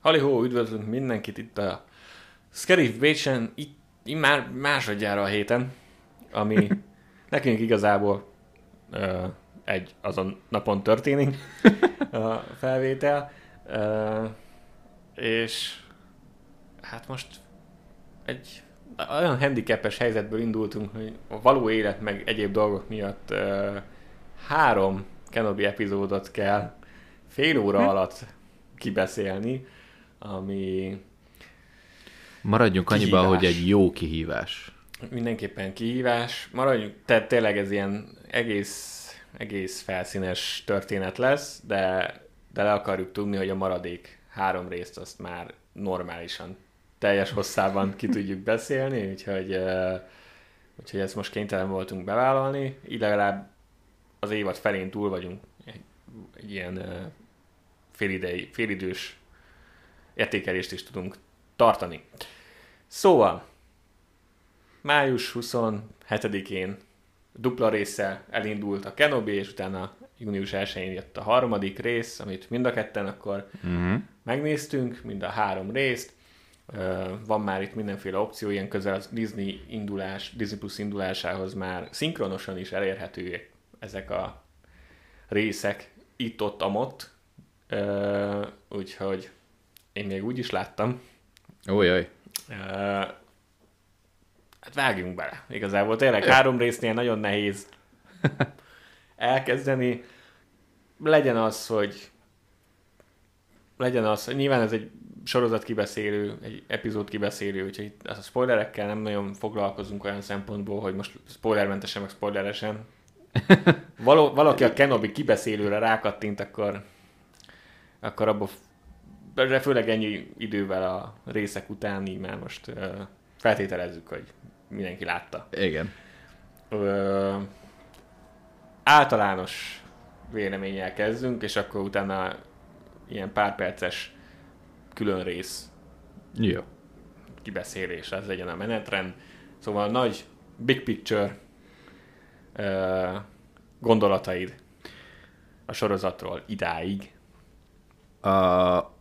Halihó, üdvözlünk mindenkit itt a Scary Vacation, itt már másodjára a héten, ami nekünk igazából ö, egy azon napon történik a felvétel, ö, és hát most egy olyan handicapes helyzetből indultunk, hogy a való élet meg egyéb dolgok miatt ö, három Kenobi epizódot kell fél óra alatt kibeszélni, ami Maradjunk Kihívás. hogy egy jó kihívás. mindenképpen kihívás. Maradjunk, tehát tényleg ez ilyen egész, egész felszínes történet lesz, de, de le akarjuk tudni, hogy a maradék három részt azt már normálisan teljes hosszában ki tudjuk beszélni, úgyhogy, úgyhogy ezt most kénytelen voltunk bevállalni, így legalább az évad felén túl vagyunk egy, egy ilyen félidei, félidős értékelést is tudunk tartani. Szóval, május 27-én dupla résszel elindult a Kenobi, és utána június 1-én jött a harmadik rész, amit mind a ketten akkor Uh-huh. megnéztünk, mind a három részt. Van már itt mindenféle opció, ilyen közel az Disney indulás, Disney Plus indulásához már szinkronosan is elérhetőek ezek a részek itt-ott, amott. Úgyhogy én még úgy is láttam. Ojjaj. Ö, Hát vágjunk bele. Igazából tényleg három résznél nagyon nehéz elkezdeni. Legyen az, hogy legyen az, nyilván ez egy sorozat kibeszélő, egy epizód kibeszélő, úgyhogy itt a spoilerekkel nem nagyon foglalkozunk olyan szempontból, hogy most spoilermentesen, meg spoileresen. Való, valaki a Kenobi kibeszélőre rákattint, akkor, akkor abból de főleg ennyi idővel a részek után így már most uh, feltételezzük, hogy mindenki látta. Igen. Ö, általános véleménnyel kezdünk, és akkor utána ilyen pár perces külön rész Jó. kibeszélés, ez legyen a menetrend. Szóval nagy big picture ö, gondolataid a sorozatról idáig. A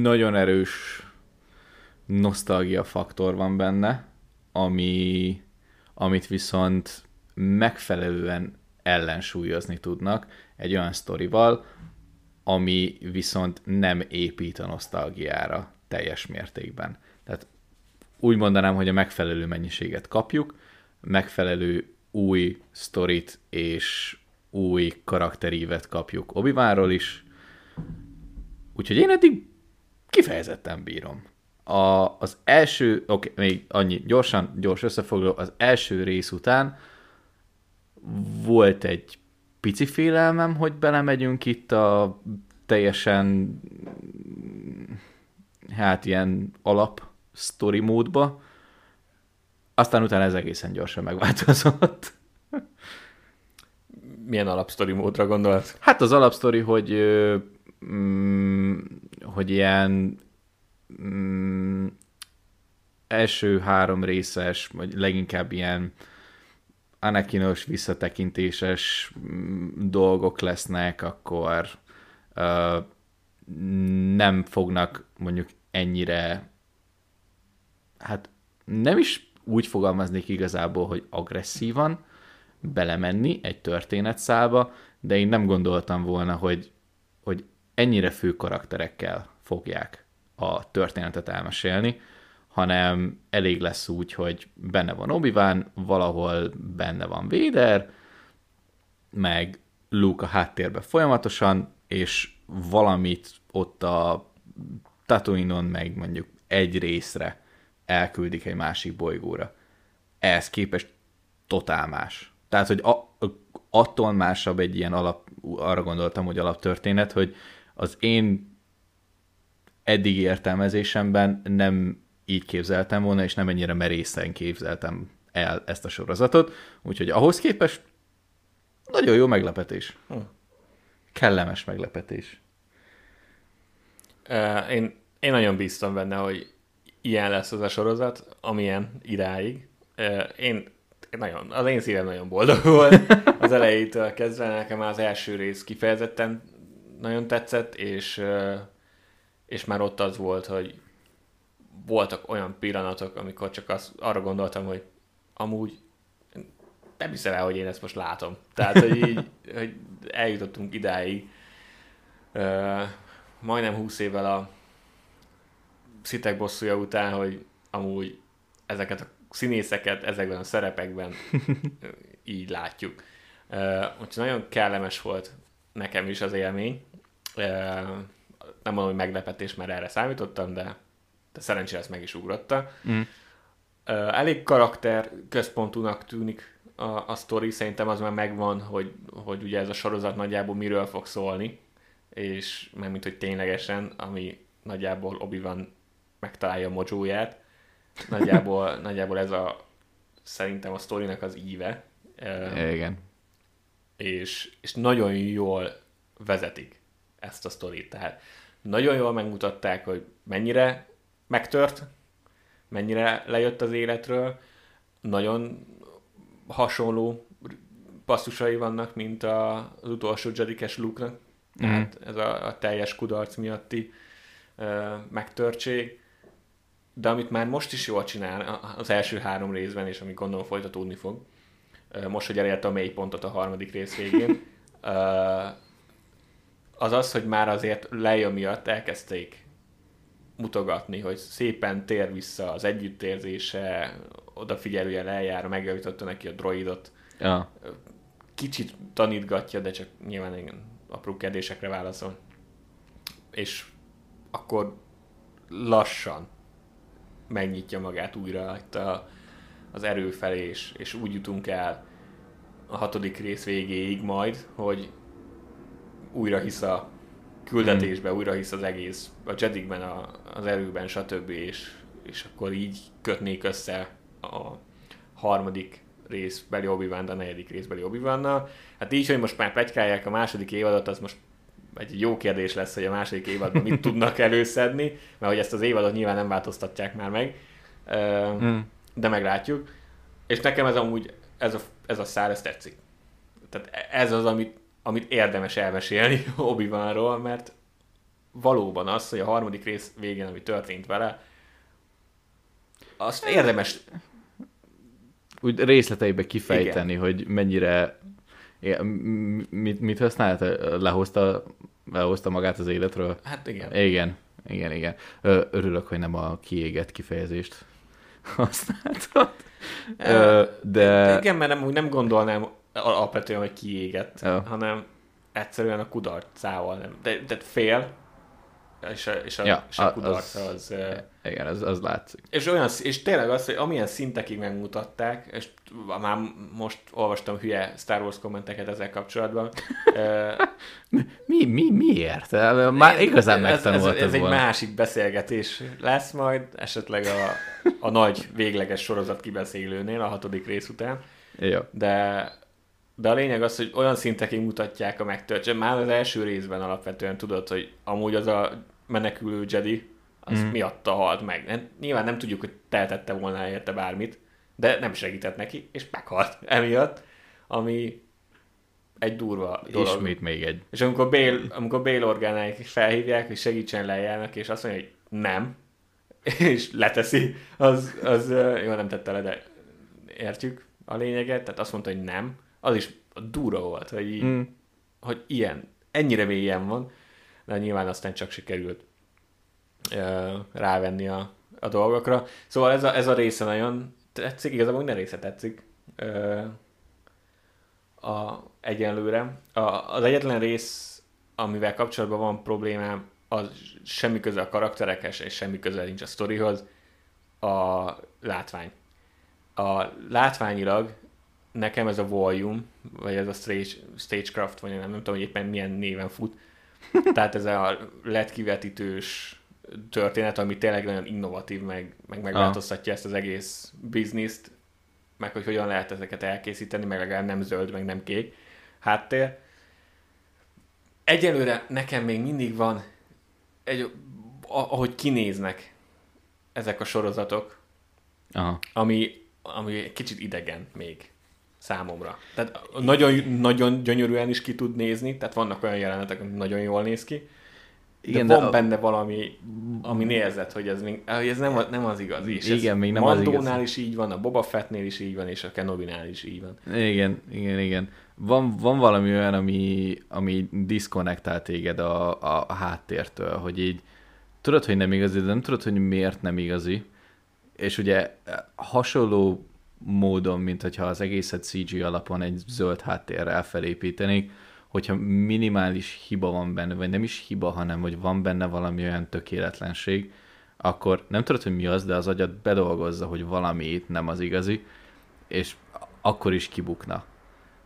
nagyon erős nosztalgia faktor van benne, ami, amit viszont megfelelően ellensúlyozni tudnak egy olyan sztorival, ami viszont nem épít a nosztalgiára teljes mértékben. Tehát úgy mondanám, hogy a megfelelő mennyiséget kapjuk, megfelelő új sztorit és új karakterívet kapjuk obi is, úgyhogy én eddig kifejezetten bírom. A, az első, oké, okay, még annyi, gyorsan, gyors összefoglaló, az első rész után volt egy pici félelmem, hogy belemegyünk itt a teljesen hát ilyen alap story módba, aztán utána ez egészen gyorsan megváltozott. Milyen alapsztori módra gondolsz? Hát az alapsztori, hogy mm, hogy ilyen mm, első három részes, vagy leginkább ilyen Anakinos visszatekintéses mm, dolgok lesznek, akkor ö, nem fognak mondjuk ennyire hát nem is úgy fogalmaznék igazából, hogy agresszívan belemenni egy történetszálba, de én nem gondoltam volna, hogy, hogy ennyire fő karakterekkel fogják a történetet elmesélni, hanem elég lesz úgy, hogy benne van obi valahol benne van Vader, meg Luke a háttérben folyamatosan, és valamit ott a Tatooine-on meg mondjuk egy részre elküldik egy másik bolygóra. Ehhez képest totál más. Tehát, hogy a, attól másabb egy ilyen alap, arra gondoltam, hogy alaptörténet, hogy az én eddigi értelmezésemben nem így képzeltem volna, és nem ennyire merészen képzeltem el ezt a sorozatot, úgyhogy ahhoz képest nagyon jó meglepetés. Hm. Kellemes meglepetés. Uh, én, én nagyon bíztam benne, hogy ilyen lesz az a sorozat, amilyen idáig. Én nagyon, az én szívem nagyon boldog volt az elejétől kezdve, nekem az első rész kifejezetten nagyon tetszett, és, és már ott az volt, hogy voltak olyan pillanatok, amikor csak az, arra gondoltam, hogy amúgy nem hiszem el, hogy én ezt most látom. Tehát, hogy így hogy eljutottunk idáig. Uh, majdnem 20 évvel a szitek bosszúja után, hogy amúgy ezeket a színészeket ezekben a szerepekben így látjuk. Uh, úgyhogy nagyon kellemes volt nekem is az élmény. Uh, nem mondom, hogy meglepetés, mert erre számítottam, de, de szerencsére ezt meg is ugrotta. Mm. Elég karakter központúnak tűnik a, a sztori, szerintem az már megvan, hogy, hogy ugye ez a sorozat nagyjából miről fog szólni, és nem mint hogy ténylegesen, ami nagyjából Obi-Wan megtalálja a mojóját. Nagyjából, nagyjából ez a szerintem a sztorinak az íve. Igen. És, és nagyon jól vezetik ezt a sztorit. Tehát nagyon jól megmutatták, hogy mennyire megtört, mennyire lejött az életről, nagyon hasonló passzusai vannak, mint a, az utolsó Jedikes Luke-nak. Mm. Tehát ez a, a teljes kudarc miatti uh, megtörtség. De amit már most is jól csinál az első három részben, és ami gondolom folytatódni fog, uh, most, hogy elérte a mély pontot a harmadik rész végén, uh, az az, hogy már azért leja miatt elkezdték mutogatni, hogy szépen tér vissza az együttérzése, odafigyelően eljár, megjavította neki a droidot. Ja. Kicsit tanítgatja, de csak nyilván igen, apró kérdésekre válaszol. És akkor lassan megnyitja magát újra itt a, az erő felé, és, és úgy jutunk el a hatodik rész végéig majd, hogy újra hisz a küldetésbe, hmm. újra hisz az egész, a Jedikben, a, az erőben, stb. És, és akkor így kötnék össze a harmadik részbeli obi a negyedik részbeli obi Hát így, hogy most már plegykálják a második évadot, az most egy jó kérdés lesz, hogy a második évadban mit tudnak előszedni, mert hogy ezt az évadot nyilván nem változtatják már meg, mm. de meglátjuk. És nekem ez amúgy, ez a, ez a szár, ez tetszik. Tehát ez az, amit, amit érdemes elmesélni obi mert valóban az, hogy a harmadik rész végén, ami történt vele, azt érdemes úgy részleteibe kifejteni, Igen. hogy mennyire mit, mit használt? Lehozta, lehozta magát az életről? Hát igen. Igen, igen, igen. Örülök, hogy nem a kiégett kifejezést használtad. de... Igen, mert nem, úgy nem gondolnám alapvetően, hogy kiégett, ja. hanem egyszerűen a kudarcával nem. De, de fél, és a, és a, ja, és a kudarc az, az, igen, az, az látszik. És, olyan, és tényleg az, hogy amilyen szintekig megmutatták, és már most olvastam hülye Star Wars kommenteket ezzel kapcsolatban. mi, mi, miért? Már igazán megtanultad ez, ez, ez egy másik beszélgetés lesz majd, esetleg a, a nagy végleges sorozat kibeszélőnél a hatodik rész után. Jó. De de a lényeg az, hogy olyan szintekig mutatják a megtöltse. Már az első részben alapvetően tudod, hogy amúgy az a menekülő Jedi, az mm. miatta halt meg. Nem, nyilván nem tudjuk, hogy tehetette volna érte bármit, de nem segített neki, és meghalt emiatt, ami egy durva dolog. Ismét még egy. És amikor Bale, amikor Bale orgánáik felhívják, hogy segítsen lejelnek, és azt mondja, hogy nem, és leteszi, az, az jó, nem tette le, de értjük a lényeget, tehát azt mondta, hogy nem, az is durva volt, hogy, így, mm. hogy ilyen, ennyire mélyen van, de nyilván aztán csak sikerült uh, rávenni a, a dolgokra. Szóval ez a, ez a része nagyon tetszik, igazából minden része tetszik uh, a, egyenlőre. A, az egyetlen rész, amivel kapcsolatban van problémám, az semmi köze a karakterekhez, és semmi köze nincs a sztorihoz, a látvány. A látványilag nekem ez a volume, vagy ez a stage, stagecraft, vagy nem, nem tudom, hogy éppen milyen néven fut. Tehát ez a lett kivetítős történet, ami tényleg nagyon innovatív, meg, meg megváltoztatja ezt az egész bizniszt, meg hogy hogyan lehet ezeket elkészíteni, meg legalább nem zöld, meg nem kék háttér. Egyelőre nekem még mindig van, egy, ahogy kinéznek ezek a sorozatok, Aha. ami ami egy kicsit idegen még számomra. Tehát nagyon, nagyon gyönyörűen is ki tud nézni, tehát vannak olyan jelenetek, ami nagyon jól néz ki, igen, de van de a... benne valami, ami nézett, hogy ez, még, hogy ez nem, nem az igazi. És igen, még nem Mandónál az igazi. is így van, a Boba Fettnél is így van, és a Kenobinál is így van. Igen, igen, igen. Van, van valami olyan, ami, ami diszkonektál téged a, a, a háttértől, hogy így tudod, hogy nem igazi, de nem tudod, hogy miért nem igazi. És ugye hasonló módon, mint hogyha az egészet CG alapon egy zöld háttérrel felépítenék, hogyha minimális hiba van benne, vagy nem is hiba, hanem hogy van benne valami olyan tökéletlenség, akkor nem tudod, hogy mi az, de az agyad bedolgozza, hogy valami itt nem az igazi, és akkor is kibukna.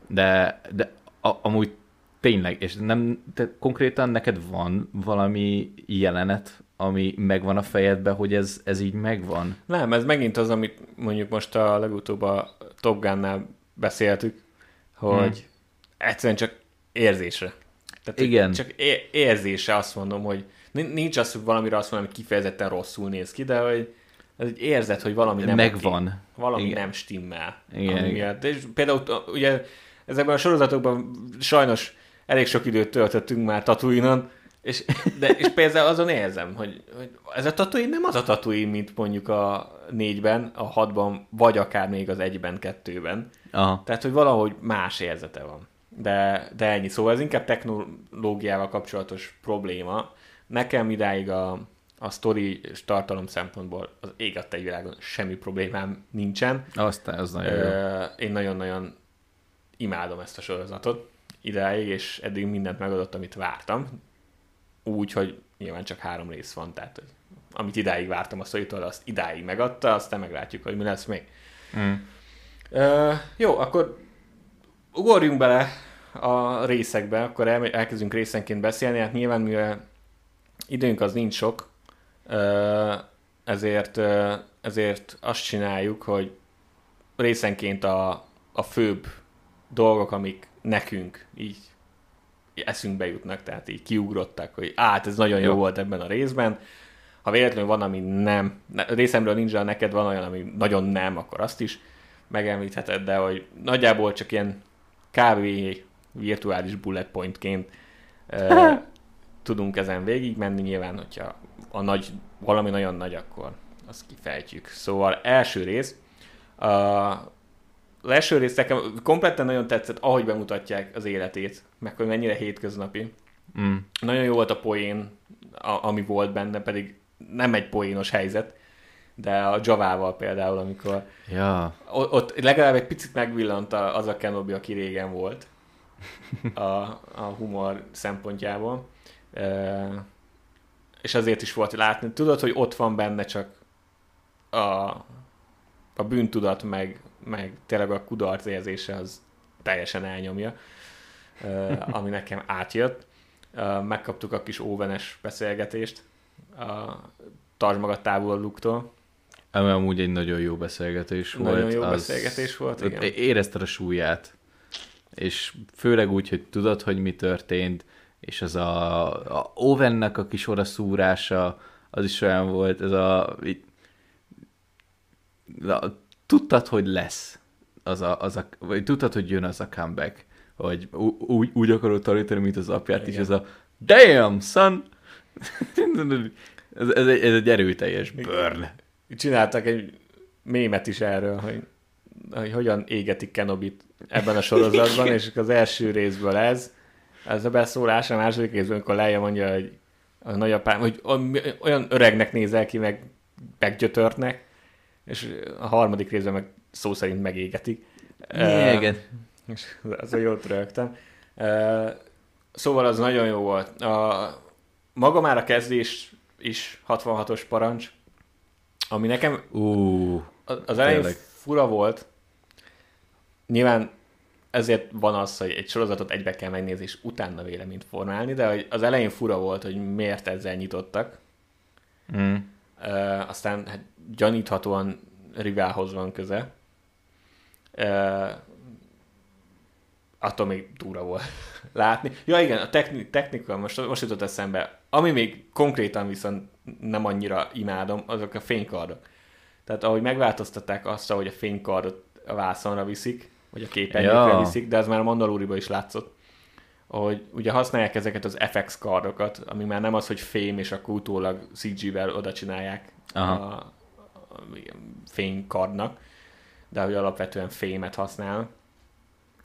De, de a, amúgy tényleg, és nem, te konkrétan neked van valami jelenet, ami megvan a fejedbe, hogy ez, ez így megvan? Nem, ez megint az, amit mondjuk most a legutóbb a Top Gun-nál beszéltük, hogy hmm. egyszerűen csak érzésre. Tehát Igen. Csak érzése azt mondom, hogy nincs az, hogy valamire azt mondom, hogy kifejezetten rosszul néz ki, de hogy ez egy érzet, hogy valami nem Megvan. Oké, valami Igen. nem stimmel. Igen, Igen. És például ugye ezekben a sorozatokban sajnos elég sok időt töltöttünk már Tatooine-on, és, de, és például azon érzem, hogy, hogy ez a Tatooine nem az a Tatooine, mint mondjuk a négyben, a hatban, vagy akár még az egyben, kettőben. Aha. Tehát, hogy valahogy más érzete van. De, de ennyi. Szóval ez inkább technológiával kapcsolatos probléma. Nekem idáig a, a sztori és tartalom szempontból az ég a világon semmi problémám nincsen. Aztán az nagyon jó. Én nagyon-nagyon imádom ezt a sorozatot idáig, és eddig mindent megadott, amit vártam. Úgy, hogy nyilván csak három rész van, tehát amit idáig vártam a szorítól, azt idáig megadta, aztán meglátjuk, hogy mi lesz még. Mm. Uh, jó, akkor ugorjunk bele a részekbe, akkor el, elkezdünk részenként beszélni. Hát nyilván, mivel időnk az nincs sok, ezért, ezért azt csináljuk, hogy részenként a, a főbb dolgok, amik nekünk így eszünkbe jutnak, tehát így kiugrottak, hogy át, ez nagyon jó, jó volt ebben a részben. Ha véletlenül van, ami nem, részemről nincs, neked van olyan, ami nagyon nem, akkor azt is megemlítheted, de hogy nagyjából csak ilyen kb. virtuális bullet pointként uh, tudunk ezen végig menni, nyilván, hogyha a nagy, valami nagyon nagy, akkor azt kifejtjük. Szóval első rész, a, az első rész nekem kompletten nagyon tetszett, ahogy bemutatják az életét, meg hogy mennyire hétköznapi. Mm. Nagyon jó volt a poén, a, ami volt benne, pedig nem egy poénos helyzet, de a Javával például, amikor ja. ott legalább egy picit megvillant az a Kenobi, aki régen volt a, a humor szempontjából. E, és azért is volt látni. Tudod, hogy ott van benne csak a, a bűntudat, meg, meg tényleg a kudarc érzése az teljesen elnyomja, ami nekem átjött. Megkaptuk a kis óvenes beszélgetést, a tartsd magad távol a luktól, ami amúgy egy nagyon jó beszélgetés nagyon volt. Nagyon jó az, beszélgetés volt, igen. Érezted a súlyát. És főleg úgy, hogy tudod, hogy mi történt, és az a, a Owennek a kis szúrása, az is olyan volt, ez a, a tudtad, hogy lesz az a, az a, vagy tudtad, hogy jön az a comeback, hogy úgy, úgy akarod tanítani, mint az apját, Igen. és ez a damn, son! ez, ez, egy, ez egy erőteljes burn csináltak egy mémet is erről, hogy, hogy hogyan égetik Kenobit ebben a sorozatban, és az első részből ez, ez a beszólás, a második részben, amikor Leia mondja, hogy a nagyapám, hogy olyan öregnek nézel ki, meg meggyötörtnek, és a harmadik részben meg szó szerint megégetik. Igen. Uh, és az a jót rögtem. Uh, szóval az nagyon jó volt. A, maga már a kezdés is 66-os parancs, ami nekem uh, az elején tényleg. fura volt, nyilván ezért van az, hogy egy sorozatot egybe kell megnézni, és utána véleményt formálni, de az elején fura volt, hogy miért ezzel nyitottak. Mm. Uh, aztán hát gyaníthatóan riválhoz van köze. Uh, attól még durva volt látni. Ja igen, a techni- technika, most, most jutott eszembe, ami még konkrétan viszont nem annyira imádom, azok a fénykardok. Tehát ahogy megváltoztatták azt, hogy a fénykardot a vászonra viszik, vagy a képernyőkre Ja. viszik, de ez már a Mandaloriba is látszott, hogy ugye használják ezeket az FX kardokat, ami már nem az, hogy fém, és akkor utólag CG-vel oda csinálják a, Aha. a, ilyen fénykardnak, de hogy alapvetően fémet használ,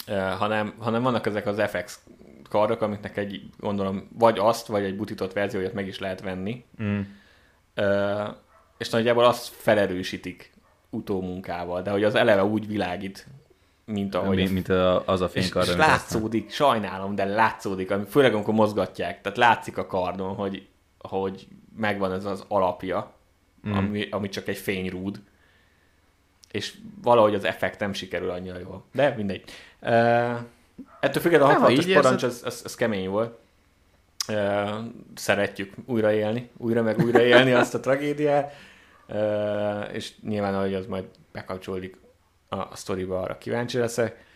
uh, hanem, hanem vannak ezek az FX kardok, amiknek egy, gondolom, vagy azt, vagy egy butított verzióját meg is lehet venni, Mm. Ö, és nagyjából azt felerősítik utómunkával, de hogy az eleve úgy világít, mint ahogy... Mint, mint a, az a és, fénykard. és amit látszódik, sajnálom, de látszódik, főleg amikor mozgatják, tehát látszik a kardon, hogy, hogy megvan ez az alapja, Mm. ami, ami csak egy fényrúd, és valahogy az effekt nem sikerül annyira jól. De mindegy. Uh, ettől függetlenül a Nem, ha 66-os így parancs, az, az, az kemény volt. Uh, szeretjük újraélni, újra meg újraélni azt a tragédiát, uh, és nyilván, ahogy az majd bekapcsolódik a, sztoriba, arra kíváncsi leszek.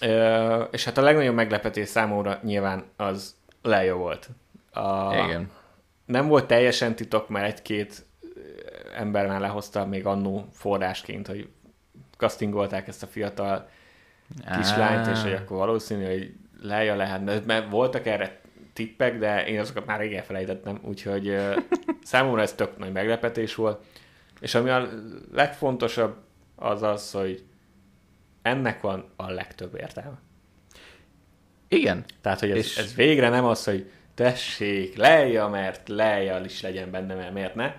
Uh, és hát a legnagyobb meglepetés számomra nyilván az Leia volt. A, Igen. nem volt teljesen titok, mert egy-két ö, ember már lehozta még annó forrásként, hogy castingolták ezt a fiatal kislányt, és hogy akkor valószínű, hogy Leia lehetne, mert voltak erre tippek, de én azokat már régen felejtettem, úgyhogy ö, számomra ez tök nagy meglepetés volt. És ami a legfontosabb az az, hogy ennek van a legtöbb értelme. Igen. Tehát, hogy ez, És- ez végre nem az, hogy tessék, Leia, mert Leia is legyen benne, mert miért ne,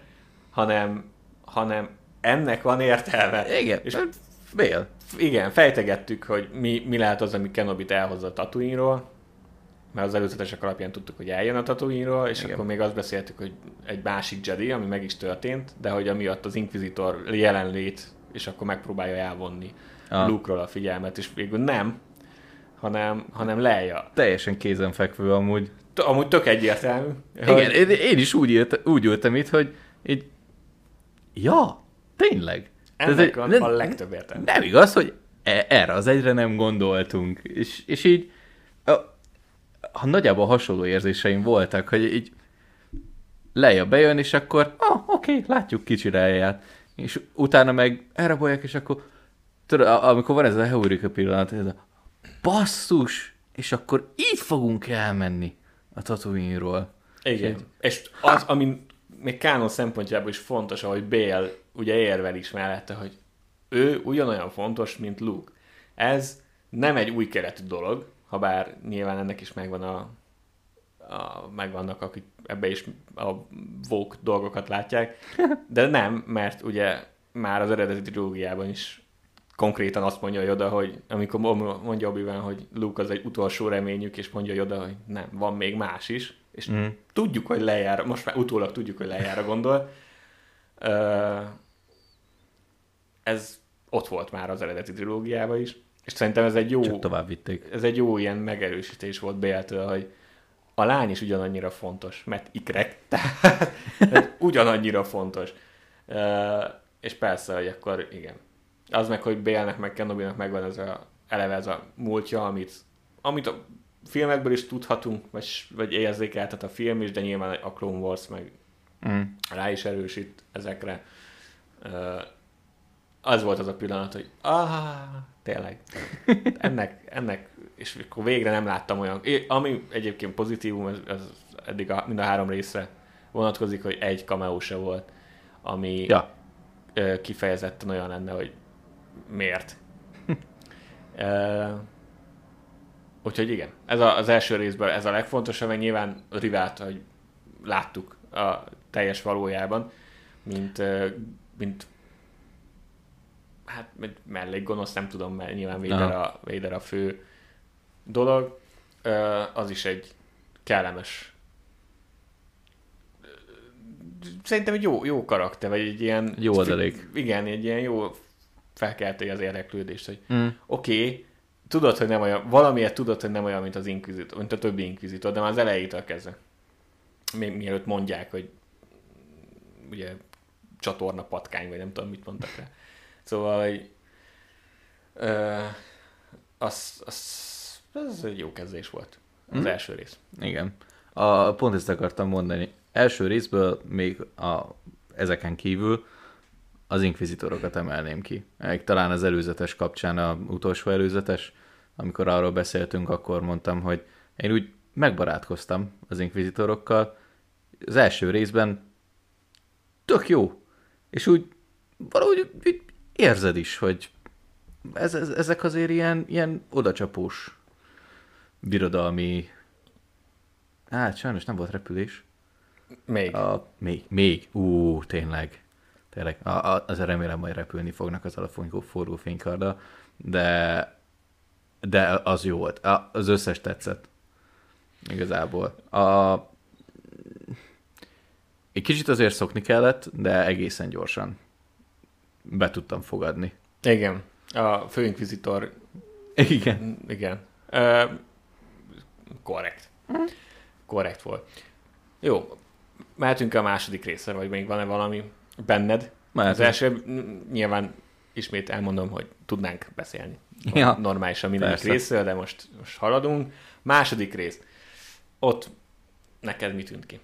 hanem, hanem ennek van értelme. Igen. És Bél. igen, fejtegettük, hogy mi, mi lehet az, ami Kenobit elhozza a Tatooine-ról, mert az előzetesek alapján tudtuk, hogy eljön a Tatooine-ról, és Igen. akkor még azt beszéltük, hogy egy másik Jedi, ami meg is történt, de hogy amiatt az Inquisitor jelenlét, és akkor megpróbálja elvonni Ah. Luke-ról a figyelmet, és végül nem, hanem, hanem Leia. Teljesen kézenfekvő amúgy. T- Amúgy tök egyértelmű. Igen, én, én is úgy, élt, úgy ültem itt, hogy így, ja, tényleg. Ennek Tehát, van nem- a legtöbb értelme. Nem igaz, hogy e- erre az egyre nem gondoltunk. És, és így, a, ha nagyjából hasonló érzéseim voltak, hogy így Leia bejön, és akkor, ah, oké, látjuk kicsi Leia-ját. És utána meg elrabolják, és akkor tudod, amikor van ez a heurika pillanat, ez a basszus, és akkor így fogunk elmenni a Tatooine-ról. Igen. És az, ami még Kánon szempontjából is fontos, ahogy Bél ugye érvel is mellette, hogy ő ugyanolyan fontos, mint Luke. Ez nem egy új keletű dolog, ha bár nyilván ennek is megvan a, a megvannak, akik ebbe is a vók dolgokat látják, de nem, mert ugye már az eredeti trilógiában is konkrétan azt mondja Joda, hogy amikor mondja obi hogy Luke az egy utolsó reményük, és mondja Joda, hogy nem, van még más is, és Mm. tudjuk, hogy lejár, most már utólag tudjuk, hogy lejára gondol. Ö, ez ott volt már az eredeti trilógiában is, és szerintem ez egy jó, Csak tovább vitték. ez egy jó ilyen megerősítés volt Béltől, hogy a lány is ugyanannyira fontos, mert ikrek, tehát ugyanannyira fontos. Ö, és persze, hogy akkor igen. Az meg, hogy Bélnek meg Kenobinak megvan ez a, eleve ez a múltja, amit, amit a filmekből is tudhatunk, vagy, vagy érzékeltet a film is, de nyilván a Clone Wars meg Mm. rá is erősít ezekre. Ö, az volt az a pillanat, hogy ah, tényleg, ennek, ennek, és akkor végre nem láttam olyan, ami egyébként pozitívum, az, az eddig a, mind a három részre vonatkozik, hogy egy cameo se volt, ami Ja, ö, kifejezetten olyan lenne, hogy miért. Ö, úgyhogy igen, ez a, az első részben ez a legfontosabb, mert nyilván Rivát, hogy láttuk a teljes valójában, mint, mint hát mellékgonosz, nem tudom, mert nyilván Vader Aha. a, Vader a fő dolog, az is egy kellemes szerintem egy jó, jó karakter, vagy egy ilyen... Jó adalék. Igen, egy ilyen jó felkelti az érdeklődést, hogy mm. oké, okay, tudod, hogy nem olyan, valamiért tudod, hogy nem olyan, mint az inkvizitor, mint a többi inkvizitor, de már az elejétől kezdve. Még mielőtt mondják, hogy ugye csatorna patkány, vagy nem tudom, mit mondtak rá. Szóval, hogy ö, az, az, az egy jó kezdés volt. Az Hm? első rész. Igen. A, pont ezt akartam mondani. Első részből még a, ezeken kívül az inkvizitorokat emelném ki. Még talán az előzetes kapcsán, a utolsó előzetes, amikor arról beszéltünk, akkor mondtam, hogy én úgy megbarátkoztam az inkvizitorokkal. Az első részben tök jó. És úgy valahogy úgy érzed is, hogy ez, ez, ezek azért ilyen, ilyen odacsapós birodalmi... Hát sajnos nem volt repülés. Még. A, még, még. Ú, tényleg. Tényleg. A, a, azért remélem majd repülni fognak az a forgó, forgó fénykarddal, de de az jó volt. A, az összes tetszett. Igazából. A, egy kicsit azért szokni kellett, de egészen gyorsan be tudtam fogadni. Igen. A főinkvizitor. Igen. Igen. Uh, korrekt. Korrekt volt. Jó. Mehetünk a második részre, vagy még van-e valami benned? Mehetünk. Az első nyilván ismét elmondom, hogy tudnánk beszélni. Ja. Normálisan Persze. részről, de most, most haladunk. Második rész. Ott neked mi tűnt ki?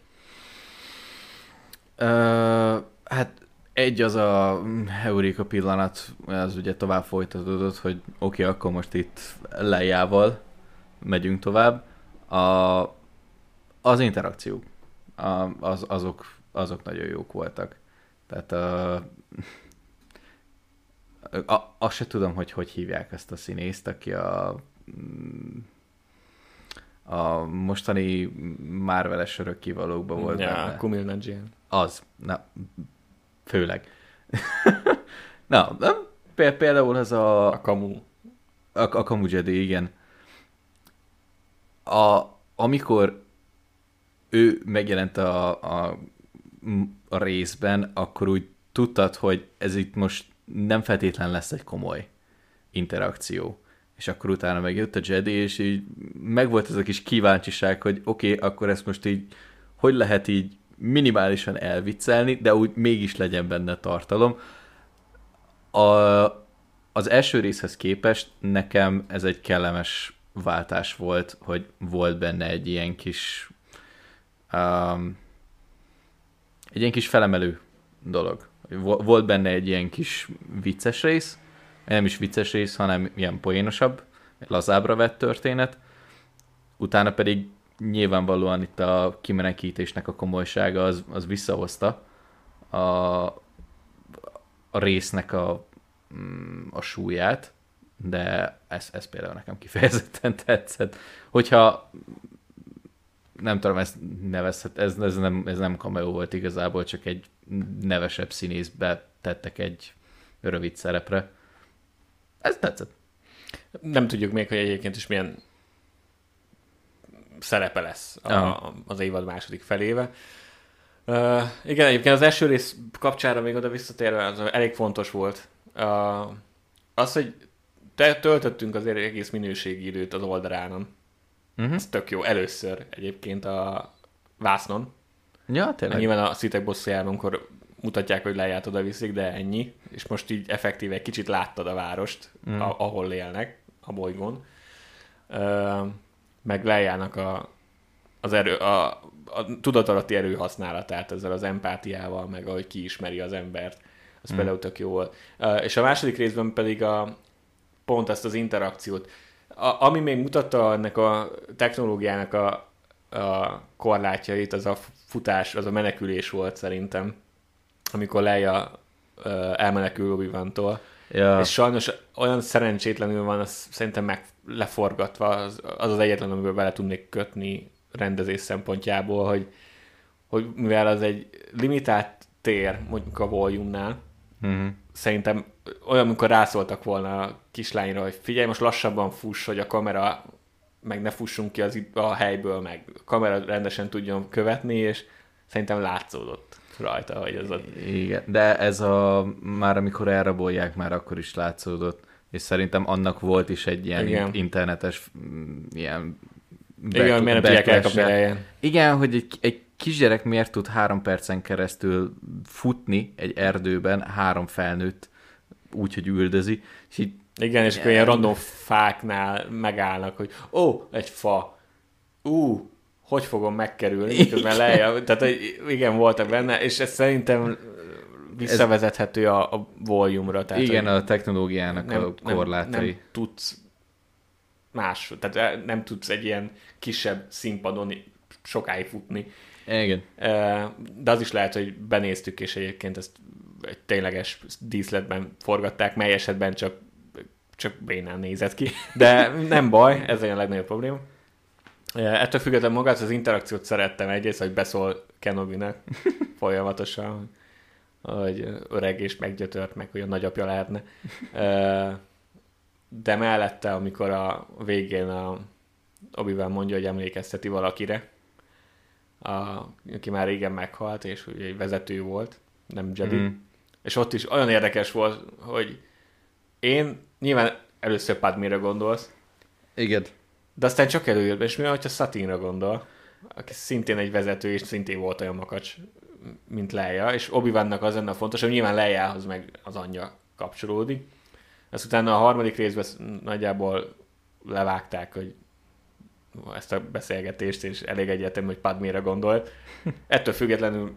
Ö, hát egy az a Eureka pillanat, az ugye tovább folytatódott, hogy oké, okay, akkor most itt lejjával megyünk tovább. A, az interakciók, a, az, azok, azok nagyon jók voltak. Tehát a, a, azt se tudom, hogy hogy hívják ezt a színészt, aki a a mostani Marvel-es örökkivalókban volt ja, benne. Kumil Nanjian. Az. Na, főleg. Na, nem? Pé- például ez a... A Kamu. A, a Kamujedi, igen. A, amikor ő megjelent a, a, a részben, akkor úgy tudtad, hogy ez itt most nem feltétlen lesz egy komoly interakció. És akkor utána megjött a Jedi, és így megvolt ez a kis kíváncsiság, hogy oké, okay, akkor ezt most így hogy lehet így minimálisan elviccelni, de úgy mégis legyen benne tartalom. A, az első részhez képest nekem ez egy kellemes váltás volt, hogy volt benne egy ilyen kis um, egy ilyen kis felemelő dolog. Vo- Volt benne egy ilyen kis vicces rész, nem is vicces rész, hanem ilyen poénosabb, lazábra vett történet. Utána pedig nyilvánvalóan itt a kimenekítésnek a komolysága az, az visszahozta a, a résznek a, mm, a súlyát, de ez, ez például nekem kifejezetten tetszett. Hogyha nem tudom, ezt nevezhet, ez, ez, nem, ez nem cameo volt igazából, csak egy nevesebb színészbe tettek egy rövid szerepre. Ez tetszett. Nem tudjuk még, hogy egyébként is milyen szerepe lesz a, az évad második felébe. Uh, igen, egyébként az első rész kapcsára még oda visszatérve, az elég fontos volt. Uh, az, hogy te töltöttünk azért egész minőségi időt az oldalánon. Uh-huh. Ez tök jó. Először egyébként a vásznon. Ja, tényleg. Nyilván a szitek bosszújában, amikor mutatják, hogy leját oda viszik, de ennyi. És most így effektíve egy kicsit láttad a várost, mm. a, ahol élnek, a bolygón. Ö, meg lejjának a, az erő, a, a tudatalatti erő használatát ezzel az empátiával, meg ahogy kiismeri az embert. Az Mm. például tök jó volt. Ö, és a második részben pedig a, pont ezt az interakciót. A, ami még mutatta ennek a technológiának a, a korlátjait, az a futás, az a menekülés volt szerintem, amikor Leia elmenekül obi Ja, és sajnos olyan szerencsétlenül van, az szerintem meg leforgatva, az az, az egyetlen, amiből bele tudnék kötni rendezés szempontjából, hogy, hogy mivel az egy limitált tér, mondjuk a volume-nál, uh-huh. szerintem olyan, amikor rászóltak volna a kislányra, hogy figyelj, most lassabban fuss, hogy a kamera meg ne fussunk ki az, a helyből, meg a kamera rendesen tudjon követni, és szerintem látszódott rajta, hogy ez a... Igen, de ez a, már amikor elrabolják, már akkor is látszódott, és szerintem annak volt is egy ilyen Igen. in- internetes mm, ilyen Igen, miért nem tudják elkapni helyen. Igen, hogy egy, egy kisgyerek miért tud három percen keresztül futni egy erdőben, három felnőtt úgy, hogy üldözi, és így Igen, és akkor ilyen random fáknál megállnak, hogy ó, egy fa, ú, hogy fogom megkerülni, miközben lejjel. Tehát igen, voltak benne, és ez szerintem visszavezethető a, a volume-ra. Tehát, Igen, a technológiának nem, a korlátai. Nem, nem tudsz más, tehát nem tudsz egy ilyen kisebb színpadon sokáig futni. Igen. De az is lehet, hogy benéztük, és egyébként ezt egy tényleges díszletben forgatták, mely esetben csak, csak bénán nézett ki. De nem baj, ez a legnagyobb probléma. Ettől függetlenül magát az interakciót szerettem egyrészt, hogy beszól Kenobi-nek folyamatosan, hogy öreg és meggyötört, meg hogy a nagyapja lehetne. De mellette, amikor a végén a obi mondja, hogy emlékezteti valakire, a, aki már régen meghalt, és ugye egy vezető volt, nem Jedi. Mm. És ott is olyan érdekes volt, hogy én nyilván először Padmére gondolsz. Igen. De aztán csak előjött és mi, hogyha Satinra gondol, aki szintén egy vezető, és szintén volt olyan makacs, mint Leia, és obi az lenne fontos, hogy nyilván Leiához meg az anyja kapcsolódik. Ezt utána a harmadik részben nagyjából levágták, hogy ezt a beszélgetést, és elég egyetem, hogy Padmére gondolt. Ettől függetlenül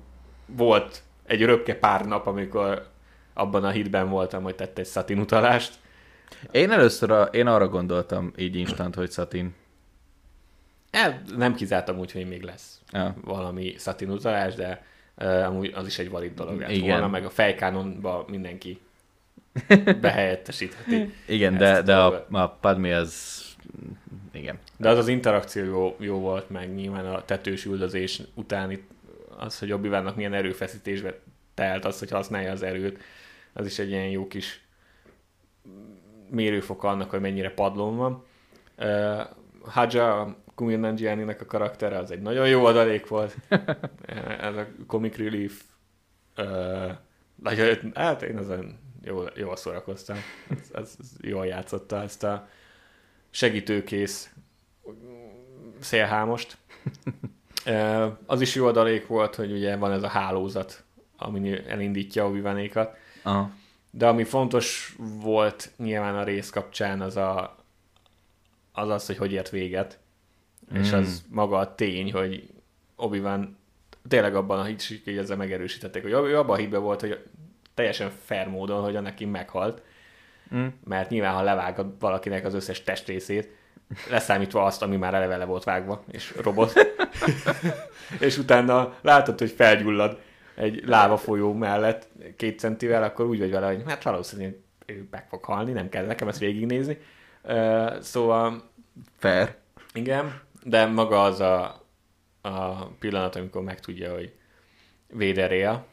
volt egy röpke pár nap, amikor abban a hitben voltam, hogy tette egy Satin utalást. Én először a, én arra gondoltam így instant, hogy Satin. El, nem kizártam úgy, hogy még lesz ja. valami Satin utalás, de amúgy az is egy valid dolog lett Igen. volna, meg a fejkánonba mindenki behelyettesítheti. Igen, de, de a, a Padmé az igen. De az az interakció jó, jó volt, meg nyilván a tetős üldözés utáni az, hogy obi milyen erőfeszítésbe telt az, hogy használja az erőt, az is egy ilyen jó kis mérőfok annak, hogy mennyire padlón van. Uh, Haja, Kumail nanjiani a karaktere, az egy nagyon jó adalék volt. Ez a comic relief. Uh, nagyon, hát én azon jól, jól szórakoztam. Ez, ez, ez jól játszotta ezt a segítőkész szélhámost. az is jó adalék volt, hogy ugye van ez a hálózat, ami elindítja a vivanékat. Aha. De ami fontos volt nyilván a rész kapcsán, az a, az, az hogy hogy ért véget. Mm. És az maga a tény, hogy obi tényleg abban a hit, hogy ezzel megerősítették, hogy ő abban a hitben volt, hogy teljesen fair módon, hogy neki meghalt. Mm. Mert nyilván, ha levág valakinek az összes testrészét, leszámítva azt, ami már eleve le volt vágva, és robot. és utána látod, hogy felgyullad egy láva folyó mellett két centivel, akkor úgy vagy vele, hogy hát valószínűleg ő meg fog halni, nem kell nekem ezt végignézni. Uh, szóval... Fair. Igen, de maga az a, a pillanat, amikor megtudja, hogy Vader él,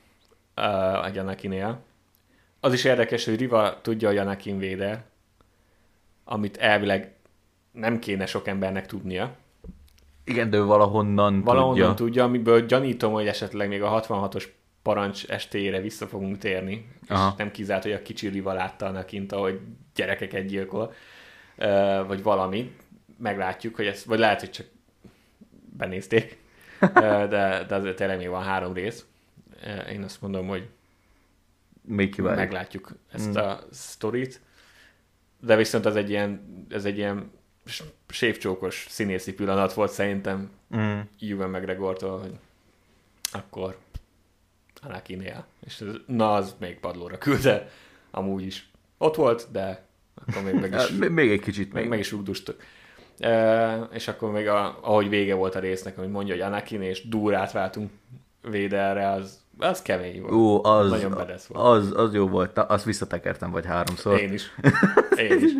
uh, a Anakin Az is érdekes, hogy Riva tudja, hogy Anakin Vader, amit elvileg nem kéne sok embernek tudnia. Igen, de ő valahonnan, valahonnan tudja. tudja, amiből gyanítom, hogy esetleg még a 66-os parancs estéjére vissza fogunk térni, Aha. és nem kizárt, hogy a kicsi Riva látta annak kint, ahogy gyerekeket gyilkol, vagy valami. Meglátjuk, hogy ez, vagy lehet, hogy csak benézték, de, de azért tényleg még van három rész. Én azt mondom, hogy még meglátjuk ezt mm. a sztorit. De viszont ez egy ilyen, ez egy ilyen sévcsókos színészi pillanat volt szerintem mm. Ewan McGregortól, hogy akkor Anakinél. És ez, na, az még padlóra küldte, amúgy is. Ott volt, de akkor még meg is... még egy kicsit. Még, meg is rúgdustuk. És akkor még a, ahogy vége volt a résznek, hogy mondja, hogy Anakin és Dúrát váltunk Véderre, az, az kemény volt. Ó, az, Nagyon bedesz volt. Az, az jó volt. Na, azt visszatekertem vagy háromszor. Én is. Én is.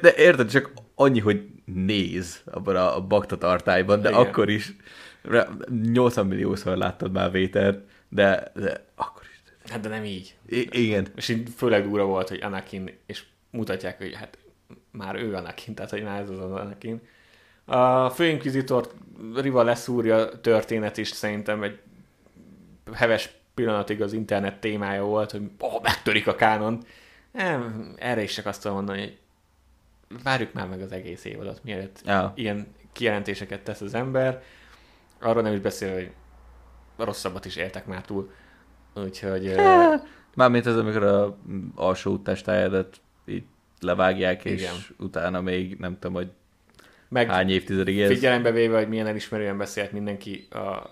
De érted, csak annyi, hogy néz abban a, a bakta tartályban, de Igen. akkor is 80 milliószor láttad már Vétert, de, de akkor is. Hát de nem így. I- igen. És így főleg durva volt, hogy Anakin, és mutatják, hogy hát már ő Anakin, tehát hogy már ez az Anakin. A főinkvizitor Riva leszúrja történet is szerintem egy heves pillanatig az internet témája volt, hogy oh, megtörik a kánon. Nem, erre is csak azt tudom mondani, hogy várjuk már meg az egész évadot, mielőtt ja. ilyen kijelentéseket tesz az ember. Arról nem is beszél, hogy rosszabbat is éltek már túl. Úgyhogy... Mármint ez, amikor a alsó testájadat levágják, és Igen. utána még nem tudom, hogy meg hány évtizedig ez. Figyelembe véve, hogy milyen elismerően beszélt mindenki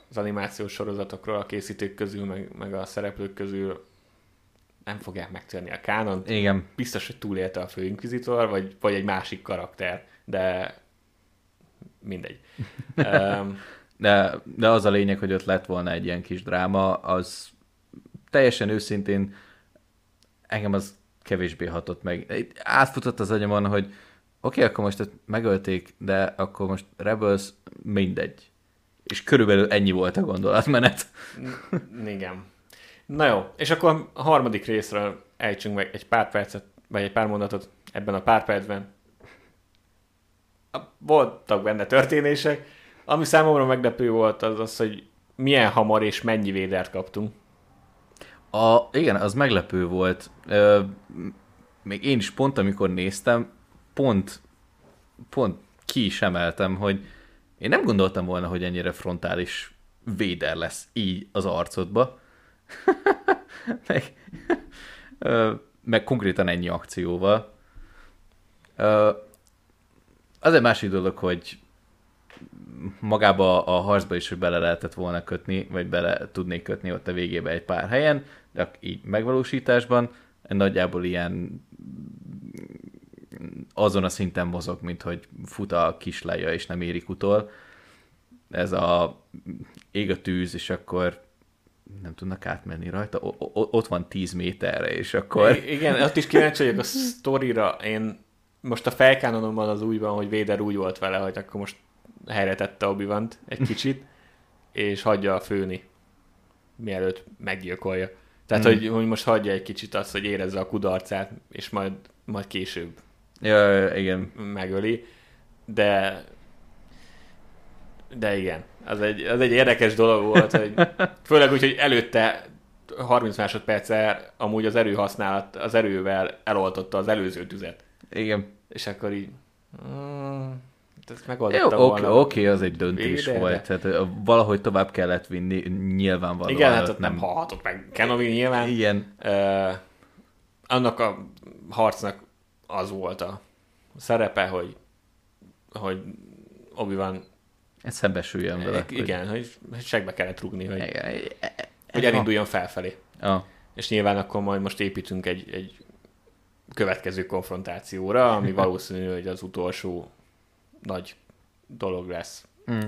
az animációs sorozatokról a készítők közül, meg, meg a szereplők közül, nem fogják megtörni a kánon. Igen. Biztos, hogy túlélte a főinkvizitor, vagy, vagy egy másik karakter, de mindegy. um, de, de az a lényeg, hogy ott lett volna egy ilyen kis dráma, az teljesen őszintén engem az kevésbé hatott meg. Átfutott az agyamon, hogy oké, okay, akkor most megölték, de akkor most Rebels mindegy. És körülbelül ennyi volt a gondolatmenet. Igen. Na jó, és akkor a harmadik részről ejtsünk meg egy pár percet, vagy egy pár mondatot ebben a pár percben. Voltak benne történések. Ami számomra meglepő volt, az az, hogy milyen hamar és mennyi védert kaptunk. A, igen, az meglepő volt. Ö, még én is pont, amikor néztem, pont, pont ki is emeltem, hogy én nem gondoltam volna, hogy ennyire frontális véder lesz így az arcodba. meg, ö, meg konkrétan ennyi akcióval. Ö, az egy másik dolog, hogy magába a harcba is, bele lehetett volna kötni, vagy bele tudnék kötni ott a végébe egy pár helyen, de így megvalósításban nagyjából ilyen azon a szinten mozog, mint hogy fut a kislája és nem érik utol. Ez a ég a tűz, és akkor nem tudnak átmenni rajta, o- ott van 10 méterre, és akkor... I- igen, ott is kíváncsi vagyok a sztorira. Én most a fejkánonomban az úgy van, hogy Véder úgy volt vele, hogy akkor most helyre tette obi egy kicsit, és hagyja főni, mielőtt meggyilkolja. Tehát, hmm. hogy, hogy most hagyja egy kicsit azt, hogy érezze a kudarcát, és majd, majd később ja, igen. megöli. De de igen, az egy, az egy érdekes dolog volt, hogy főleg úgy, hogy előtte 30 másodperccel amúgy az erőhasználat, az erővel eloltotta az előző tüzet. Igen. És akkor így... Mm, ezt megoldotta Jó, volna. Oké, okay, az egy döntés Véde, volt. Tehát valahogy tovább kellett vinni, nyilvánvalóan. Igen, hát ott nem, nem hallhatott meg Kenobi nyilván. Igen. Uh, annak a harcnak az volt a szerepe, hogy, hogy Obi-Wan szembesüljön vele. Igen, hogy, hogy segbe kellett rúgni, hogy, igen. hogy elinduljon felfelé. Ah. És nyilván akkor majd most építünk egy, egy következő konfrontációra, ami valószínű, hogy az utolsó nagy dolog lesz. Mm.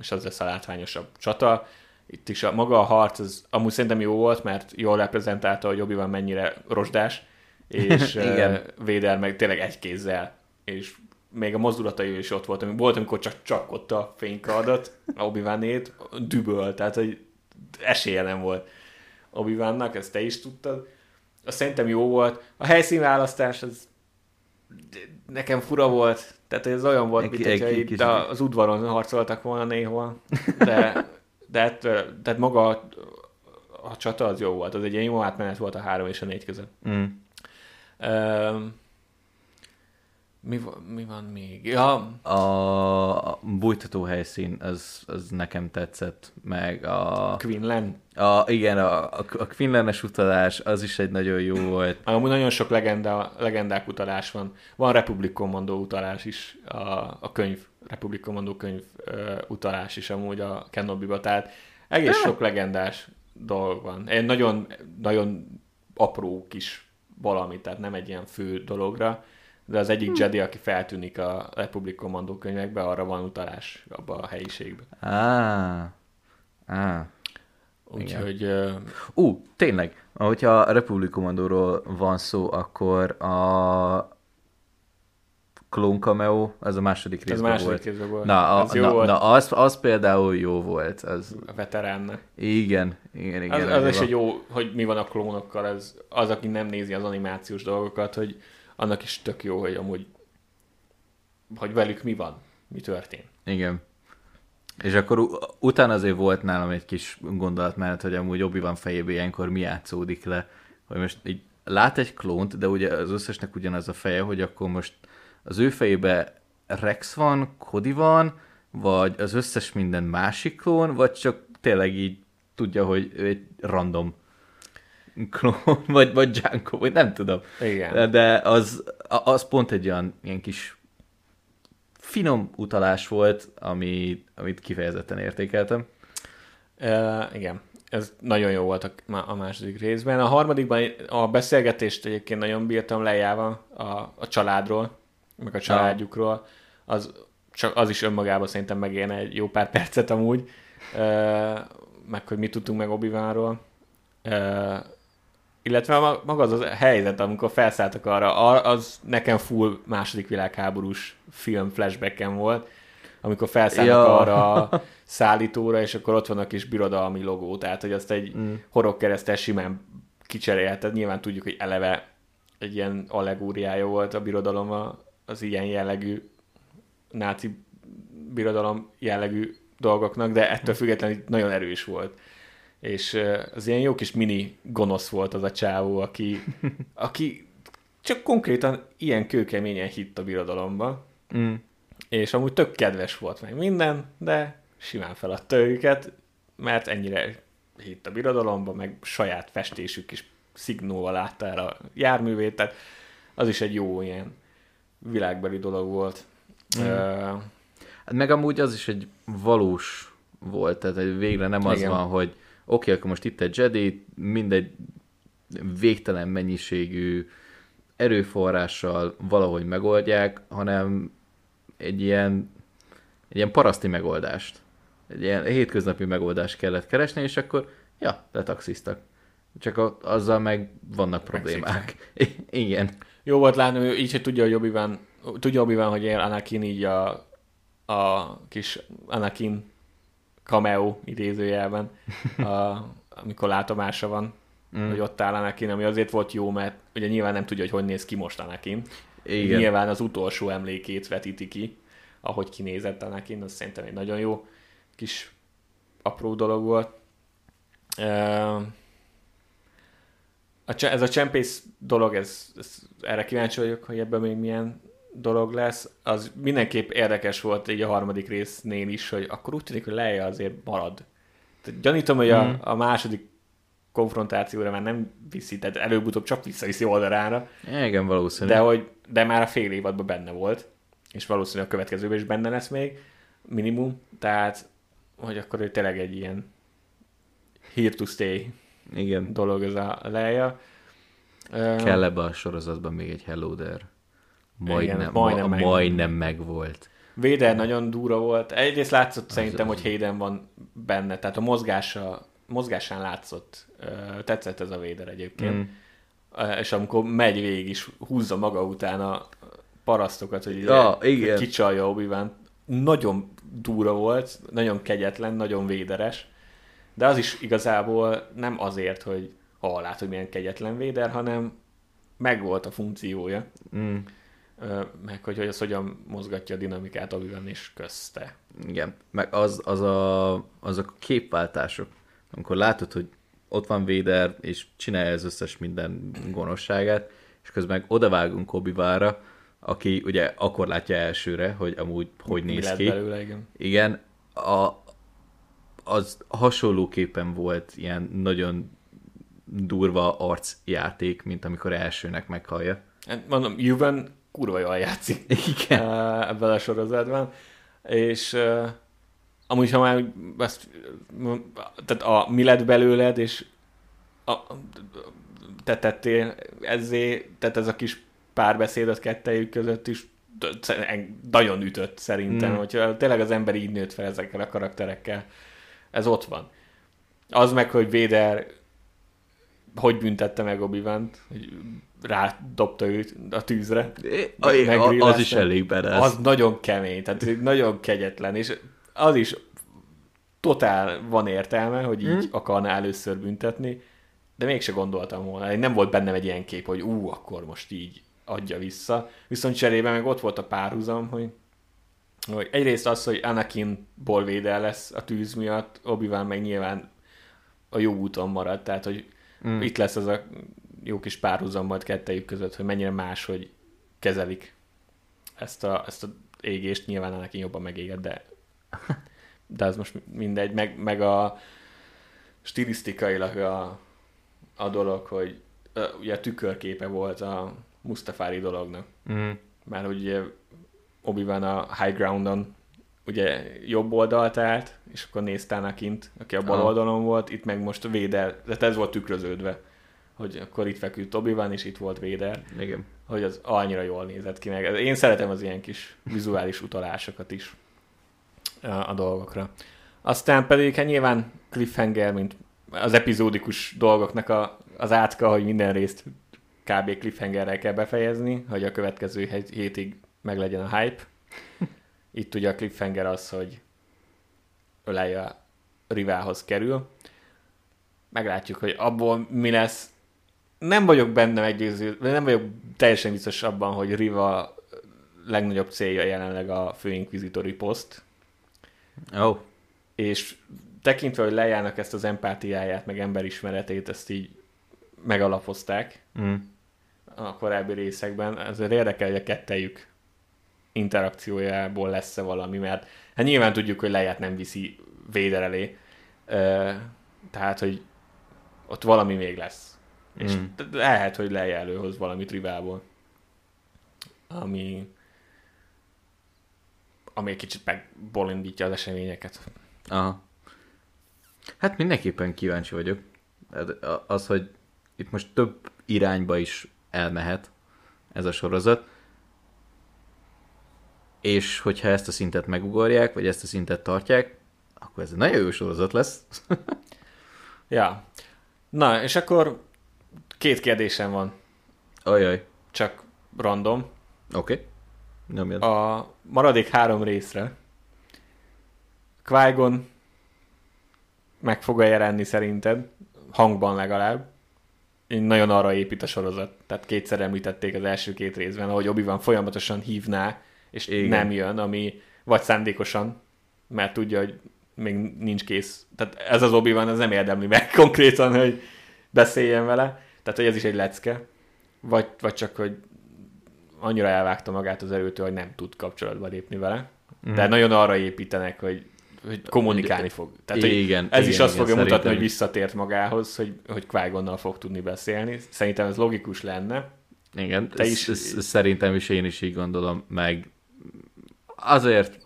És az lesz a látványosabb csata. Itt is a, maga a harc, az amúgy szerintem jó volt, mert jól reprezentálta, hogy obi van mennyire rozsdás, és Véder meg tényleg egy kézzel, és még a mozdulatai is ott volt, volt, amikor csak ott a fénykardat, obi düböl, tehát hogy esélye nem volt obi ezt te is tudtad. Azt szerintem jó volt. A helyszínválasztás az nekem fura volt, tehát ez olyan volt, mint hogyha itt az udvaron harcoltak volna néhol, de, de tehát maga a, a csata az jó volt, az egy ilyen jó átmenet volt a három és a négy között. Mm. Um, mi, mi van még? Ja. A bújtató helyszín, az, az nekem tetszett, meg a... Quinlan? A, igen, a, a Quinlan-es utalás, az is egy nagyon jó volt. Amúgy nagyon sok legenda, legendák utalás van. Van Republic Commando utalás is, a, a könyv, Republic Commando könyv uh, utalás is amúgy a Kenobi-ba, tehát egész sok legendás dolog van. Egy nagyon, nagyon apró kis valami, tehát nem egy ilyen fő dologra de az egyik hm. Jedi, aki feltűnik a Republic Commando könyvekbe, arra van utalás abba a helyiségbe. Ah. Ah. Úgyhogy... Ú, uh... uh, tényleg, hogyha a Republic Commandóról van szó, akkor a Clone Cameo, az a második részben második volt. Részben volt. Na, a, az na, volt. na az, az például jó volt. Az... A veteránnak. Igen, igen, igen. Az, az is egy jó, hogy mi van a klónokkal, az, az, aki nem nézi az animációs dolgokat, hogy annak is tök jó, hogy amúgy, hogy velük mi van, mi történt. Igen. És akkor utána azért volt nálam egy kis gondolat mert hogy amúgy obi van fejébe ilyenkor mi játszódik le, hogy most így lát egy klónt, de ugye az összesnek ugyanaz a feje, hogy akkor most az ő fejébe Rex van, Cody van, vagy az összes minden másik klón, vagy csak tényleg így tudja, hogy egy random klón, vagy, vagy Django, vagy nem tudom. Igen. De az, az pont egy olyan ilyen kis finom utalás volt, ami, amit kifejezetten értékeltem. Uh, igen. ez nagyon jó volt a, a második részben. A harmadikban a beszélgetést egyébként nagyon bírtam lejával a, a családról, meg a családjukról. Az, csak az is önmagában szerintem megérne egy jó pár percet amúgy, meg hogy mit tudtunk meg obi illetve maga az a helyzet, amikor felszálltak arra, az nekem full második világháborús film flashbacken volt, amikor felszállnak ja. arra a szállítóra, és akkor ott van a kis birodalmi logó, tehát hogy azt egy mm. horogkeresztel simán kicserélheted. Nyilván tudjuk, hogy eleve egy ilyen allegóriája volt a birodalom az ilyen jellegű náci birodalom jellegű dolgoknak, de ettől függetlenül nagyon erős volt. És az ilyen jó kis mini gonosz volt az a csávó, aki, aki csak konkrétan ilyen kőkeményen hitt a birodalomba. Mm. És amúgy tök kedves volt meg minden, de simán feladta őket, mert ennyire hitt a birodalomba, meg saját festésük is szignóval látta el a járművét, tehát az is egy jó ilyen világbeli dolog volt. Mm. Uh, meg amúgy az is egy valós volt, tehát végre nem az igen. van, hogy oké, akkor most itt egy Jedi, mindegy végtelen mennyiségű erőforrással valahogy megoldják, hanem egy ilyen, egy ilyen paraszti megoldást, egy ilyen hétköznapi megoldást kellett keresni, és akkor, ja, letaxiztak. Csak a, azzal meg vannak problémák. Igen. Jó volt látni, így, hogy tudja, hogy obi tudja obi hogy él Anakin így a, a kis Anakin cameo idézőjelben, a, amikor látomása van, mm. hogy ott áll Anakin, ami azért volt jó, mert ugye nyilván nem tudja, hogy hogy néz ki most Anakin. Igen. Nyilván az utolsó emlékét vetíti ki, ahogy kinézett Anakin, az szerintem egy nagyon jó kis apró dolog volt. Ez a csempész dolog, ez, ez, erre kíváncsi vagyok, hogy ebben még milyen dolog lesz. Az mindenképp érdekes volt így a harmadik résznél is, hogy akkor úgy tűnik, hogy Leia azért marad. Tehát gyanítom, hogy a, mm. a második konfrontációra már nem viszi, tehát előbb-utóbb csak visszaviszi oldalára. Igen, valószínű. De, hogy, de már a fél évadban benne volt, és valószínűleg a következőben is benne lesz még, minimum, tehát hogy akkor ő tényleg egy ilyen here to stay Igen. dolog ez a leja. Kell ebbe a sorozatban még egy Hello There. Majdnem, Igen, majdnem, ma, majdnem megvolt. Véder nagyon durva volt. Egyrészt látszott az szerintem, az... hogy Hayden van benne, tehát a mozgása, mozgásán látszott. Tetszett ez a Véder egyébként. Mm. És amikor megy végig is, húzza maga után a parasztokat, hogy ja, igen. kicsalja obi Nagyon durva volt, nagyon kegyetlen, nagyon véderes. De az is igazából nem azért, hogy ha lát, hogy milyen kegyetlen véder, hanem megvolt a funkciója. Mm meg hogy, hogy az hogyan mozgatja a dinamikát obi és közte. Igen, meg az, az a, azok a képváltások, amikor látod, hogy ott van Véder, és csinálja az összes minden gonoszságát, és közben meg odavágunk obi aki ugye akkor látja elsőre, hogy amúgy hogy Mi néz ki. Belőle, igen. Igen, a, az hasonlóképpen volt ilyen nagyon durva arcjáték, mint amikor elsőnek meghallja. Hát mondom, Juven kurva jól játszik Igen. ebben a sorozatban. És uh, amúgy, ha már ezt, tehát a, mi lett belőled, és a, te tettél ezzé, tehát ez a kis párbeszéd az kettejük között is nagyon ütött szerintem, mm. hogyha tényleg az ember így nőtt fel ezekkel a karakterekkel. Ez ott van. Az meg, hogy Véder hogy büntette meg obi hogy rádobta őt a tűzre. A, az is elég beres. Az nagyon kemény, tehát nagyon kegyetlen, és az is totál van értelme, hogy így hmm. akarna először büntetni, de mégse gondoltam volna. Nem volt bennem egy ilyen kép, hogy ú, akkor most így adja vissza. Viszont cserében meg ott volt a párhuzam, hogy, hogy egyrészt az, hogy Anakin bolvédel lesz a tűz miatt, obi meg nyilván a jó úton marad, tehát hogy mm. itt lesz az a jó kis párhuzam majd kettejük között, hogy mennyire más, hogy kezelik ezt a, ezt a égést, nyilván Anakin jobban megéged, de de az most mindegy, meg, meg a stilisztikailag a, a dolog, hogy ugye a tükörképe volt a Mustafári dolognak. Mm. Mert ugye obi a high groundon ugye jobb oldalt állt, és akkor nézte Anakint, aki a bal Aha. oldalon volt, itt meg most Véder, tehát ez volt tükröződve, hogy akkor itt feküdt obi van és itt volt Véder, Igen. hogy az annyira jól nézett ki meg. Én szeretem az ilyen kis vizuális utalásokat is a, a dolgokra. Aztán pedig hát nyilván cliffhanger, mint az epizódikus dolgoknak a, az átka, hogy minden részt kb. cliffhangerrel kell befejezni, hogy a következő hé- hétig meglegyen a hype. Itt ugye a cliffhanger az, hogy Öleja Rivához kerül. Meglátjuk, hogy abból mi lesz. Nem vagyok benne meggyőző, nem vagyok teljesen biztos abban, hogy Riva legnagyobb célja jelenleg a főinkvizitori poszt, oh, és tekintve, hogy lejának ezt az empátiáját, meg emberismeretét, ezt így megalapozták mm. a korábbi részekben, azért érdekel, hogy a kettejük interakciójából lesz-e valami, mert hát nyilván tudjuk, hogy leját nem viszi Véder elé, Ö, tehát, hogy ott valami még lesz. És Mm. t- lehet, hogy Leia előhoz valamit Rivából, ami ami egy kicsit megbolindítja az eseményeket. Aha. Hát mindenképpen kíváncsi vagyok. Hát Az, hogy itt most több irányba is elmehet ez a sorozat, és hogyha ezt a szintet megugorják, vagy ezt a szintet tartják, akkor ez egy nagyon jó sorozat lesz. Ja. Na, és akkor két kérdésem van, Ajaj. csak random. Oké. Okay. Nyomjad. A maradék három részre qui meg fog jelenni szerinted, hangban legalább. Én nagyon arra épít a sorozat. Tehát kétszer említették az első két részben, ahogy obi van folyamatosan hívná, és Igen. Nem jön, ami vagy szándékosan, mert tudja, hogy még nincs kész. Tehát ez az obi van, ez nem érdemli meg konkrétan, hogy beszéljen vele. Tehát, hogy ez is egy lecke. Vagy, vagy csak, hogy annyira elvágta magát az erőtől, hogy nem tud kapcsolatba lépni vele. Mhm. De nagyon arra építenek, hogy, hogy kommunikálni fog. Tehát, hogy igen, ez igen, is azt igen, fogja mutatni, hogy is. visszatért magához, hogy, hogy qui fog tudni beszélni. Szerintem ez logikus lenne. Igen, Te is- szerintem is én is így gondolom, meg azért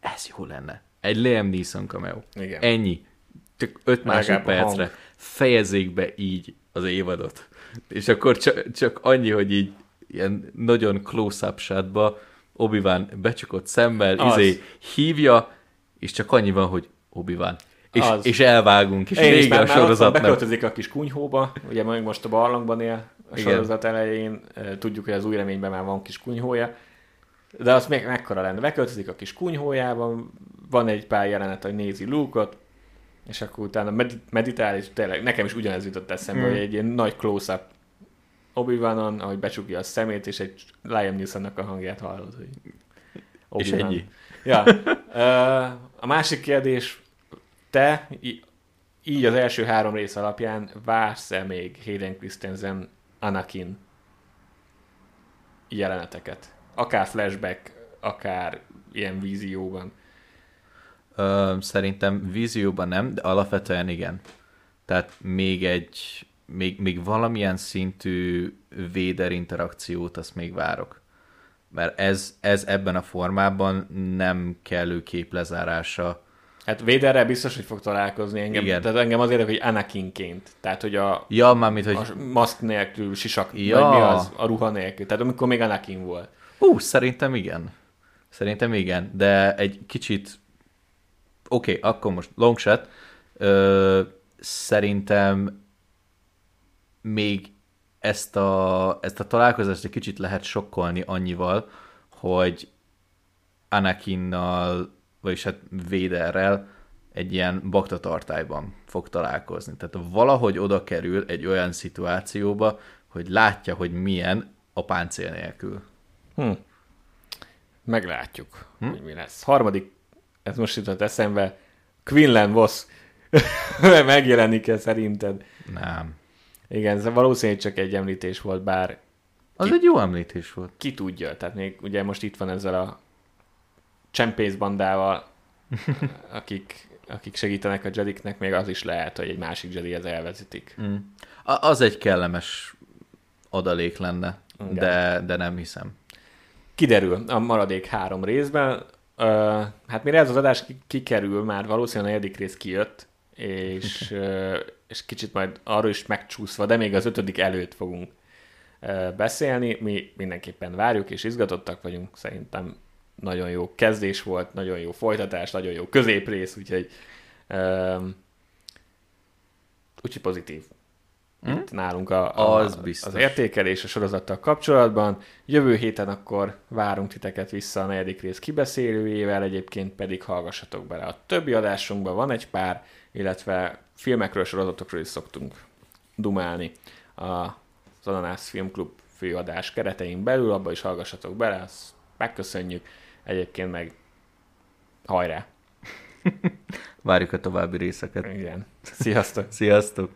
ez jó lenne. Egy Liam Neeson cameo. Igen. Ennyi. Csak 5 Legalább a másodpercre fejezzék be így az évadot. És akkor csak, csak annyi, hogy így ilyen nagyon close-up shotba obi becsukott szemmel, Az. izé hívja, és csak annyi van, hogy obi és, Az. és elvágunk, és Én is vége már, a sorozatnak. beköltözik a kis kunyhóba, ugye még most a barlangban él a Igen. sorozat elején, Eh, tudjuk, hogy az új reményben már van kis kunyhója, de az még mekkora lenne. Beköltözik a kis kunyhójában, van egy pár jelenet, hogy nézi Luke-ot, és akkor utána med- meditál, és tényleg nekem is ugyanez jutott eszembe, Mm. hogy egy ilyen nagy close-up obi wan ahogy becsukja a szemét, és egy Liam Neesonnak a hangját hallod, hogy És Obi-Wan. ennyi. Ja. A másik kérdés, te így az első három rész alapján vársz-e még Hayden Christensen Anakin jeleneteket? Akár flashback, akár ilyen vízióban. Ö, szerintem vízióban nem, de alapvetően igen. Tehát még egy, még, még valamilyen szintű véder interakciót azt még várok. Mert ez, ez ebben a formában nem kellő képlezárása. Hát Véderrel biztos, hogy fog találkozni engem. Igen. Tehát engem azért, hogy Anakinként. Tehát, hogy a, Ja, mármint, hogy a maszk nélkül, sisak, ja. vagy mi az, a ruha nélkül. Tehát amikor még Anakin volt. Hú, szerintem igen. Szerintem igen, de egy kicsit... Oké, okay, akkor most long shot. Ö, szerintem még ezt a, ezt a találkozást egy kicsit lehet sokkolni annyival, hogy Anakinnal, vagyis hát Véderrel egy ilyen baktatartályban fog találkozni. Tehát valahogy oda kerül egy olyan szituációba, hogy látja, hogy milyen a páncél nélkül. Hm. Meglátjuk, hm? hogy mi lesz. Harmadik, ez most jutott eszembe, Quinlan Voss megjelenik-e szerinted? Nem. Igen, ez valószínűleg csak egy említés volt, bár Az egy jó említés volt. ki tudja, tehát még ugye most itt van ezzel a csempészbandával, akik, akik segítenek a Jediknek, még az is lehet, hogy egy másik Jedi ez elvezetik. Mm. Az egy kellemes adalék lenne, Igen. de, de nem hiszem. Kiderül a maradék három részben. Uh, hát mire ez az adás kikerül, már valószínűleg a negyedik rész kijött, és, uh, és kicsit majd arról is megcsúszva, de még az ötödik előtt fogunk uh, beszélni. Mi mindenképpen várjuk, és izgatottak vagyunk. Szerintem nagyon jó kezdés volt, nagyon jó folytatás, nagyon jó középrész, úgyhogy um, úgyhogy pozitív. Hmm? Itt nálunk a, a, az, az értékelés a sorozattal kapcsolatban. Jövő héten akkor várunk titeket vissza a negyedik rész kibeszélőjével, egyébként pedig hallgassatok bele. A többi adásunkban van egy pár, illetve filmekről, sorozatokról is szoktunk dumálni az Ananász Filmklub főadás keretein belül, abba is hallgassatok bele, azt megköszönjük. Egyébként meg hajrá! Várjuk a további részeket. Igen. Sziasztok! Sziasztok!